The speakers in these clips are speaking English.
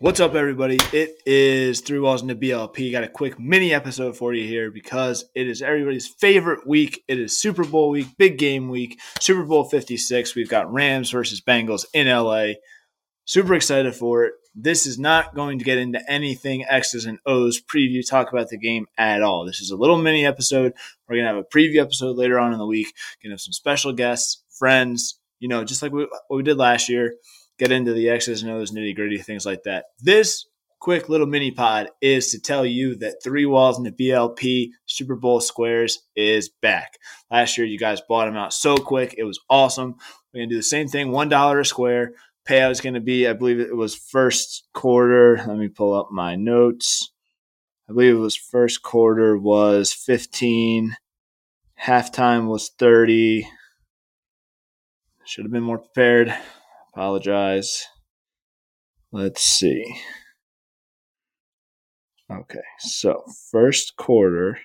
What's up, everybody? It is Three Walls in the BLP. Got a quick mini episode for you here because it is everybody's favorite week. It is Super Bowl week, big game week, Super Bowl 56. We've got Rams versus Bengals in LA. Super excited for it. This is not going to get into anything X's and O's preview, talk about the game at all. This is a little mini episode. We're going to have a preview episode later on in the week. Going to have some special guests, friends, you know, just like we, what we did last year get into the X's and O's, nitty gritty, things like that. This quick little mini pod is to tell you that Three Walls in the BLP Super Bowl Squares is back. Last year, you guys bought them out so quick. It was awesome. We're going to do the same thing $1 a square. Payout is going to be, I believe it was first quarter. Let me pull up my notes. I believe it was first quarter was 15. Halftime was 30. Should have been more prepared. Apologize. Let's see. Okay, so first quarter.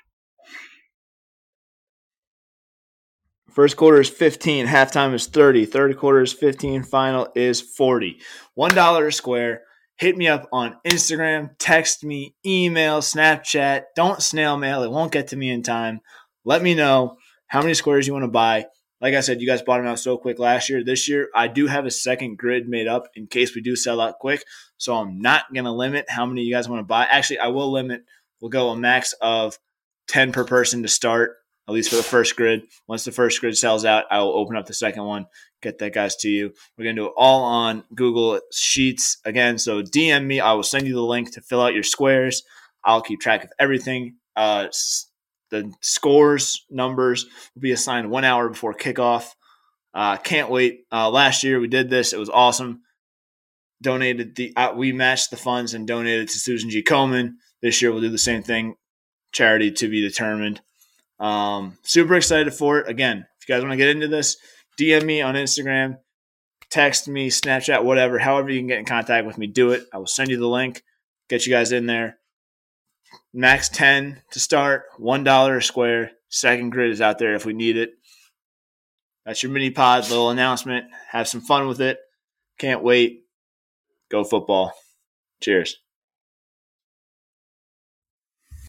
First quarter is 15, halftime is 30, third quarter is 15, final is 40. $1 a square. Hit me up on Instagram, text me, email, Snapchat. Don't snail mail, it won't get to me in time. Let me know how many squares you want to buy like I said, you guys bought them out so quick last year. This year, I do have a second grid made up in case we do sell out quick. So I'm not going to limit how many you guys want to buy. Actually, I will limit. We'll go a max of 10 per person to start, at least for the first grid. Once the first grid sells out, I will open up the second one, get that guys to you. We're going to do it all on Google Sheets again. So DM me. I will send you the link to fill out your squares. I'll keep track of everything. Uh, the scores numbers will be assigned one hour before kickoff. Uh, can't wait. Uh, last year we did this; it was awesome. Donated the uh, we matched the funds and donated to Susan G. Komen. This year we'll do the same thing. Charity to be determined. Um, super excited for it. Again, if you guys want to get into this, DM me on Instagram, text me, Snapchat, whatever. However you can get in contact with me, do it. I will send you the link. Get you guys in there max 10 to start, $1 a square. Second grid is out there if we need it. That's your mini pod little announcement. Have some fun with it. Can't wait. Go football. Cheers.